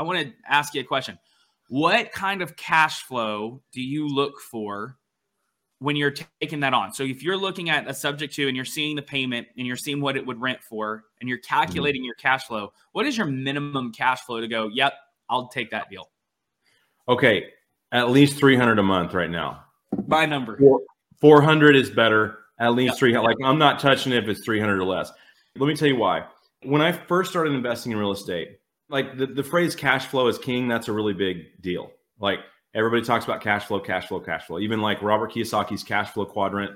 I want to ask you a question. What kind of cash flow do you look for when you're taking that on? So if you're looking at a subject to and you're seeing the payment and you're seeing what it would rent for and you're Mm-hmm. calculating your cash flow, what is your minimum cash flow to go, yep, I'll take that deal? Okay, at least 300 a month right now. My number. 400 is better. At least Yep. 300. Like I'm not touching it if it's 300 or less. Let me tell you why. When I first started investing in real estate, like the, the phrase cash flow is king, that's a really big deal. Like everybody talks about cash flow, cash flow, cash flow. Even like Robert Kiyosaki's cash flow quadrant,